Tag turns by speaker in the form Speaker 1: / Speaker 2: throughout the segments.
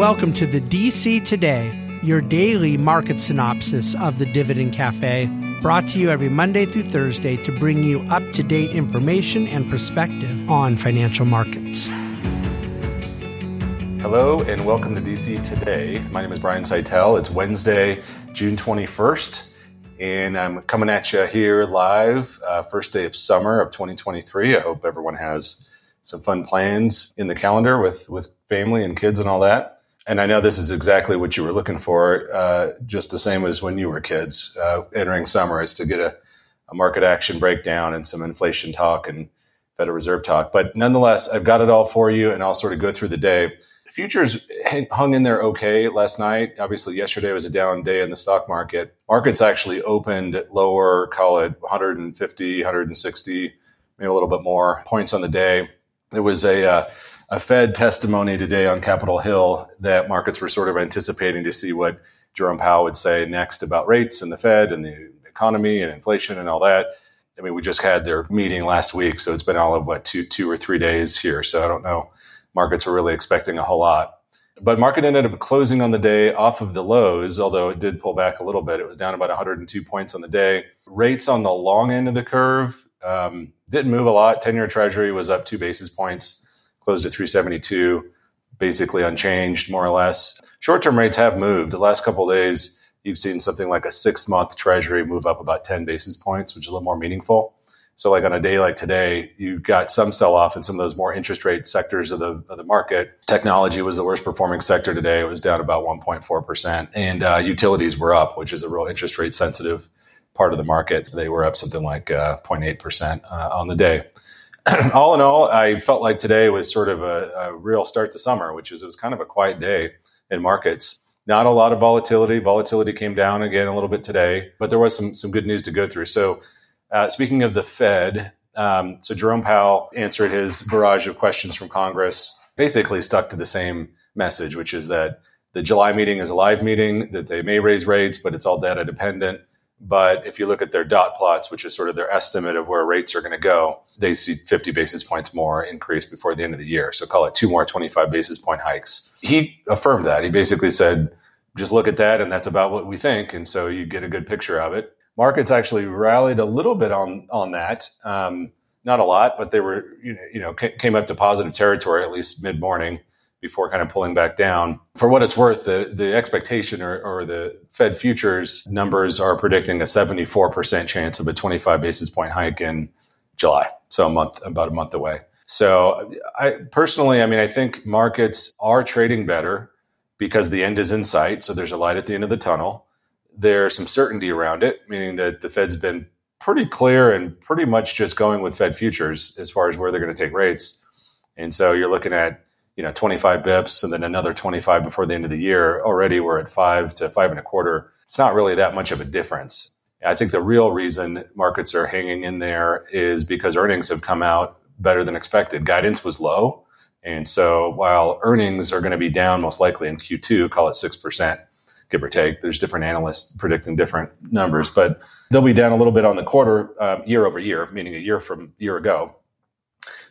Speaker 1: Welcome to the DC Today, your daily market synopsis of the Dividend Cafe, brought to you every Monday through Thursday to bring you up to date information and perspective on financial markets.
Speaker 2: Hello and welcome to DC Today. My name is Brian Szytel. It's Wednesday, June 21st, and I'm coming at you here live, uh, first day of summer of 2023. I hope everyone has some fun plans in the calendar with, with family and kids and all that and I know this is exactly what you were looking for, uh, just the same as when you were kids uh, entering summer, is to get a, a, market action breakdown and some inflation talk and Federal Reserve talk. But nonetheless, I've got it all for you, and I'll sort of go through the day. Futures hung in there okay last night. Obviously, yesterday was a down day in the stock market. Markets actually opened lower, call it 150, 160, maybe a little bit more points on the day. There was a uh, a Fed testimony today on Capitol Hill that markets were sort of anticipating to see what Jerome Powell would say next about rates and the Fed and the economy and inflation and all that. I mean, we just had their meeting last week, so it's been all of what two, two or three days here. So I don't know. Markets were really expecting a whole lot, but market ended up closing on the day off of the lows. Although it did pull back a little bit, it was down about 102 points on the day. Rates on the long end of the curve um, didn't move a lot. Ten-year Treasury was up two basis points closed at 372, basically unchanged, more or less. Short term rates have moved. The last couple days, you've seen something like a six month treasury move up about 10 basis points, which is a little more meaningful. So, like on a day like today, you got some sell off in some of those more interest rate sectors of the, of the market. Technology was the worst performing sector today. It was down about 1.4%. And uh, utilities were up, which is a real interest rate sensitive part of the market. They were up something like uh, 0.8% uh, on the day. all in all, I felt like today was sort of a, a, real start to summer, which is it was kind of a quiet day in markets. Not a lot of volatility. Volatility came down again a little bit today, but there was some some good news to go through. So, uh, speaking of the Fed, um, so Jerome Powell answered his barrage of questions from Congress, basically stuck to the same message, which is that the July meeting is a live meeting, that they may raise rates, but it's all data dependent. But if you look at their dot plots, which is sort of their estimate of where rates are going to go, they see 50 basis points more increase before the end of the year. So call it two more 25 basis point hikes. He affirmed that. He basically said, just look at that, and that's about what we think. And so you get a good picture of it. Markets actually rallied a little bit on on that. Um, not a lot, but they were you know, you know came up to positive territory at least mid morning before kind of pulling back down. For what it's worth, the, the expectation or, or the Fed futures numbers are predicting a 74% chance of a 25 basis point hike in July. So a month, about a month away. So I personally, I mean, I think markets are trading better because the end is in sight. So there's a light at the end of the tunnel. There's some certainty around it, meaning that the Fed's been pretty clear and pretty much just going with Fed futures as far as where they're going to take rates. And so you're looking at you know 25 bips and then another 25 before the end of the year already we're at five to five and a quarter. It's not really that much of a difference. I think the real reason markets are hanging in there is because earnings have come out better than expected. Guidance was low. And so while earnings are going to be down most likely in q2 call it 6% give or take there's different analysts predicting different numbers but they'll be down a little bit on the quarter uh, year over year meaning a year from year ago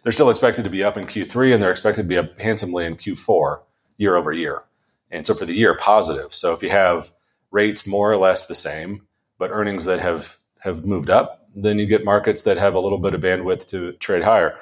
Speaker 2: they're still expected to be up in Q3 and they're expected to be up handsomely in Q4 year over year. And so for the year, positive. So if you have rates more or less the same, but earnings that have have moved up, then you get markets that have a little bit of bandwidth to trade higher.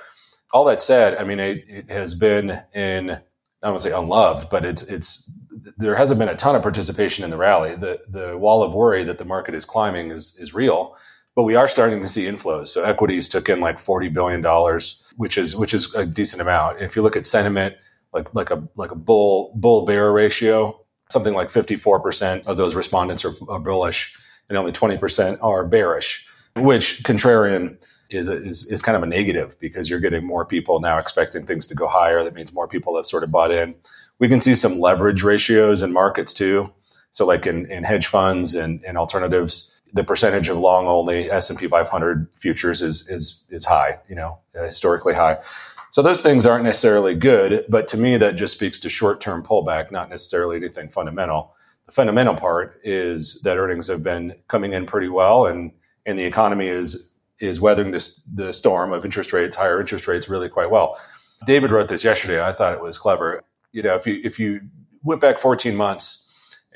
Speaker 2: All that said, I mean, it, it has been in I don't want to say unloved, but it's it's there hasn't been a ton of participation in the rally. The the wall of worry that the market is climbing is is real, but we are starting to see inflows. So equities took in like forty billion dollars, which is which is a decent amount. If you look at sentiment, like like a like a bull bull bear ratio, something like fifty four percent of those respondents are, are bullish, and only twenty percent are bearish. Which contrarian is, is is kind of a negative because you're getting more people now expecting things to go higher. That means more people have sort of bought in. We can see some leverage ratios in markets too. So like in, in hedge funds and, and alternatives, the percentage of long only S&P 500 futures is is is high, you know, uh, historically high. So those things aren't necessarily good, but to me that just speaks to short-term pullback, not necessarily anything fundamental. The fundamental part is that earnings have been coming in pretty well and and the economy is is weathering this the storm of interest rates, higher interest rates really quite well. David wrote this yesterday. I thought it was clever. You know, if you if you went back 14 months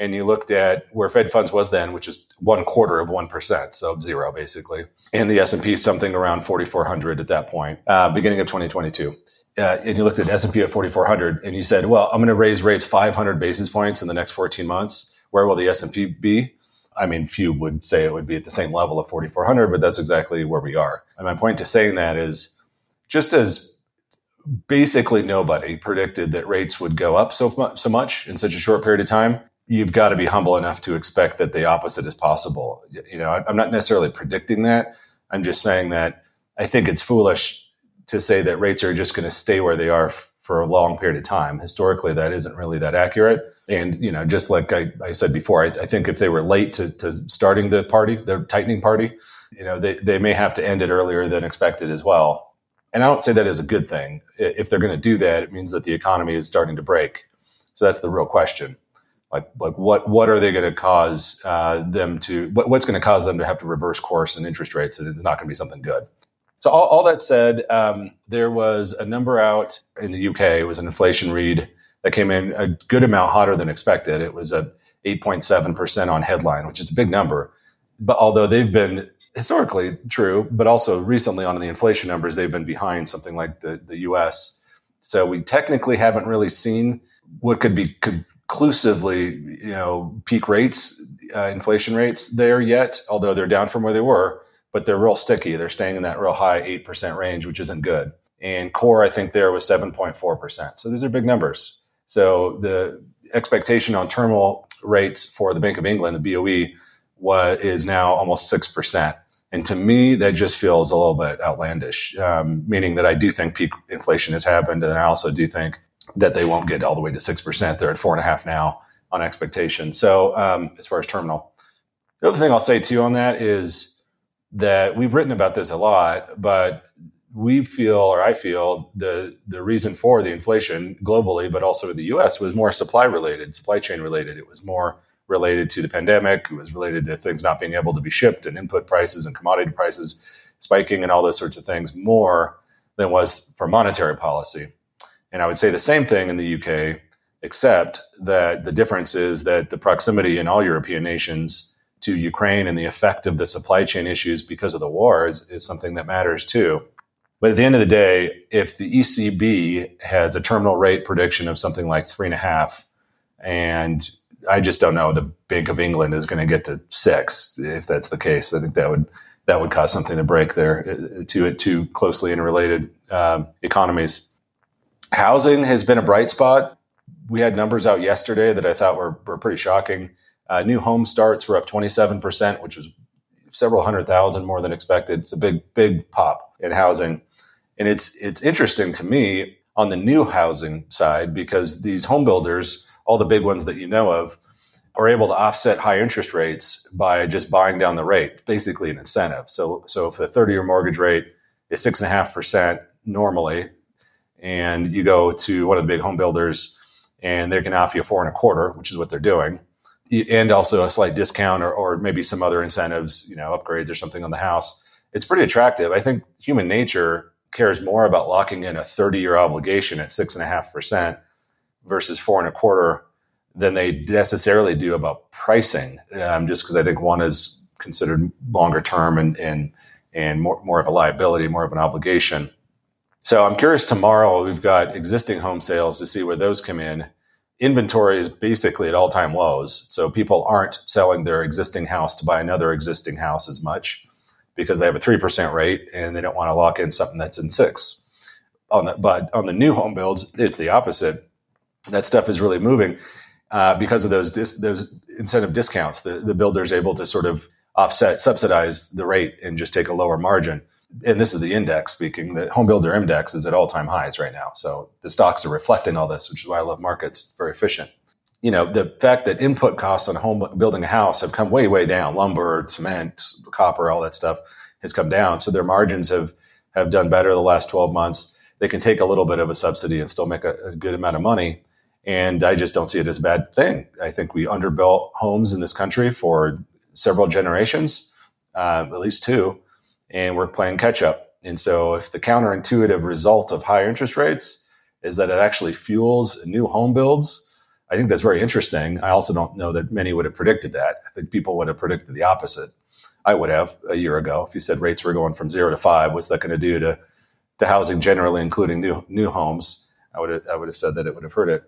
Speaker 2: and you looked at where Fed funds was then, which is one quarter of one percent, so zero basically, and the S and P something around 4,400 at that point, uh, beginning of 2022. Uh, and you looked at S and P at 4,400, and you said, "Well, I'm going to raise rates 500 basis points in the next 14 months. Where will the S and P be?" I mean, few would say it would be at the same level of 4,400, but that's exactly where we are. And my point to saying that is, just as basically nobody predicted that rates would go up so so much in such a short period of time, you've got to be humble enough to expect that the opposite is possible. You know, I'm not necessarily predicting that. I'm just saying that I think it's foolish to say that rates are just going to stay where they are f- for a long period of time. Historically, that isn't really that accurate. And you know, just like I, I said before, I, I, think if they were late to, to starting the party, the tightening party, you know, they, they may have to end it earlier than expected as well. And I don't say that as a good thing. If they're going to do that, it means that the economy is starting to break. So that's the real question like like what what are they going to cause uh, them to what, what's going to cause them to have to reverse course in interest rates it's not going to be something good? So all, all that said um, there was a number out in the uk it was an inflation read that came in a good amount hotter than expected. It was a 8.7% on headline which is a big number. But although they've been historically true but also recently on the inflation numbers they've been behind something like the, the us so we technically haven't really seen what could be could conclusively, you know, peak rates, uh, inflation rates there yet, although they're down from where they were, but they're real sticky. They're staying in that real high 8% range, which isn't good. And core, I think there was 7.4%. So these are big numbers. So the expectation on terminal rates for the Bank of England, the BOE, what is now almost 6%. And to me, that just feels a little bit outlandish, um, meaning that I do think peak inflation has happened. And I also do think that they won't get all the way to 6%. They're at four and a half now on expectation. So um, as far as terminal, the other thing I'll say too on that is that we've written about this a lot, but we feel, or I feel, the the reason for the inflation globally, but also in the U.S., was more supply related, supply chain related. It was more related to the pandemic. It was related to things not being able to be shipped and input prices and commodity prices spiking and all those sorts of things more than was for monetary policy. And I would say the same thing in the UK, except that the difference is that the proximity in all European nations to Ukraine and the effect of the supply chain issues because of the war is, is something that matters too. But at the end of the day, if the ECB has a terminal rate prediction of something like three and a half, and I just don't know the Bank of England is going to get to six. If that's the case, I think that would that would cause something to break there uh, to two closely interrelated um, economies. Housing has been a bright spot. We had numbers out yesterday that I thought were, were pretty shocking. Uh, new home starts were up 27%, which was several hundred thousand more than expected. It's a big, big pop in housing. And it's it's interesting to me on the new housing side because these home builders, all the big ones that you know of, are able to offset high interest rates by just buying down the rate, basically an incentive. So so if a 30-year mortgage rate is six and a half percent normally, and you go to one of the big home builders and they can offer you four and a quarter, which is what they're doing, and also a slight discount or, or maybe some other incentives, you know, upgrades or something on the house. It's pretty attractive. I think human nature cares more about locking in a 30 year obligation at six and a half percent versus four and a quarter than they necessarily do about pricing. Um, just because I think one is considered longer term and and and more more of a liability, more of an obligation. So I'm curious tomorrow, we've got existing home sales to see where those come in. Inventory is basically at all time lows. So people aren't selling their existing house to buy another existing house as much because they have a 3% rate and they don't want to lock in something that's in six. On the, but on the new home builds, it's the opposite. That stuff is really moving uh, because of those dis- those incentive discounts. The, the builder is able to sort of offset, subsidize the rate and just take a lower margin and this is the index speaking, the home builder index is at all time highs right now. So the stocks are reflecting all this, which is why I love markets. Very efficient. You know, the fact that input costs on home building a house have come way, way down. Lumber, cement, copper, all that stuff has come down. So their margins have have done better the last 12 months. They can take a little bit of a subsidy and still make a, a good amount of money. And I just don't see it as a bad thing. I think we underbuilt homes in this country for several generations, uh, at least two and we're playing catch up. And so, if the counterintuitive result of higher interest rates is that it actually fuels new home builds, I think that's very interesting. I also don't know that many would have predicted that. I think people would have predicted the opposite. I would have a year ago if you said rates were going from zero to five. What's that going to do to to housing generally, including new new homes? I would have, I would have said that it would have hurt it.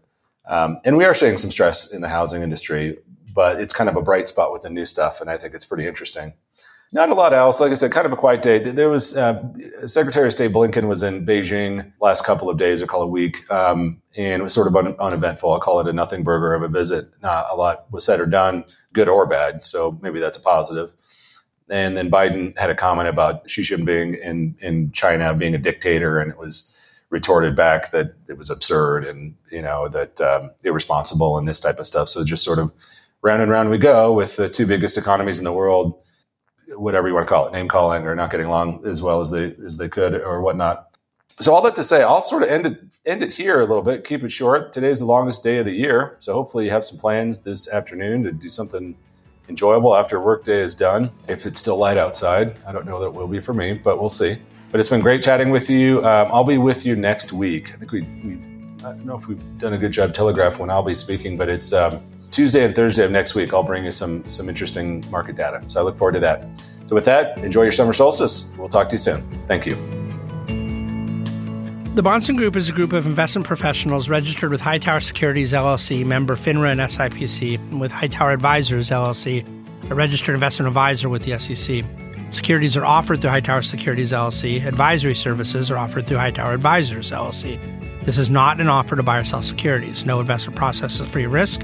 Speaker 2: Um, and we are seeing some stress in the housing industry, but it's kind of a bright spot with the new stuff, and I think it's pretty interesting. Not a lot else. Like I said, kind of a quiet day. There was uh, Secretary of State Blinken was in Beijing last couple of days, or call it a week, um, and it was sort of un- uneventful. I'll call it a nothing burger of a visit. Not a lot was said or done, good or bad. So maybe that's a positive. And then Biden had a comment about Xi Jinping in in China being a dictator, and it was retorted back that it was absurd and you know that um, irresponsible and this type of stuff. So just sort of round and round we go with the two biggest economies in the world whatever you want to call it, name calling or not getting along as well as they as they could or whatnot. So all that to say, I'll sort of end it end it here a little bit, keep it short. Today's the longest day of the year, so hopefully you have some plans this afternoon to do something enjoyable after work day is done. If it's still light outside, I don't know that it will be for me, but we'll see. But it's been great chatting with you. Um, I'll be with you next week. I think we, we I don't know if we've done a good job telegraph when I'll be speaking, but it's um, Tuesday and Thursday of next week, I'll bring you some some interesting market data. So I look forward to that. So with that, enjoy your summer solstice. We'll talk to you soon. Thank you.
Speaker 1: The Bahnsen Group is a group of investment professionals registered with Hightower Securities LLC, member FINRA and SIPC, and with Hightower Advisors LLC, a registered investment advisor with the SEC. Securities are offered through Hightower Securities LLC. Advisory services are offered through Hightower Advisors LLC. This is not an offer to buy or sell securities. No investment process is free risk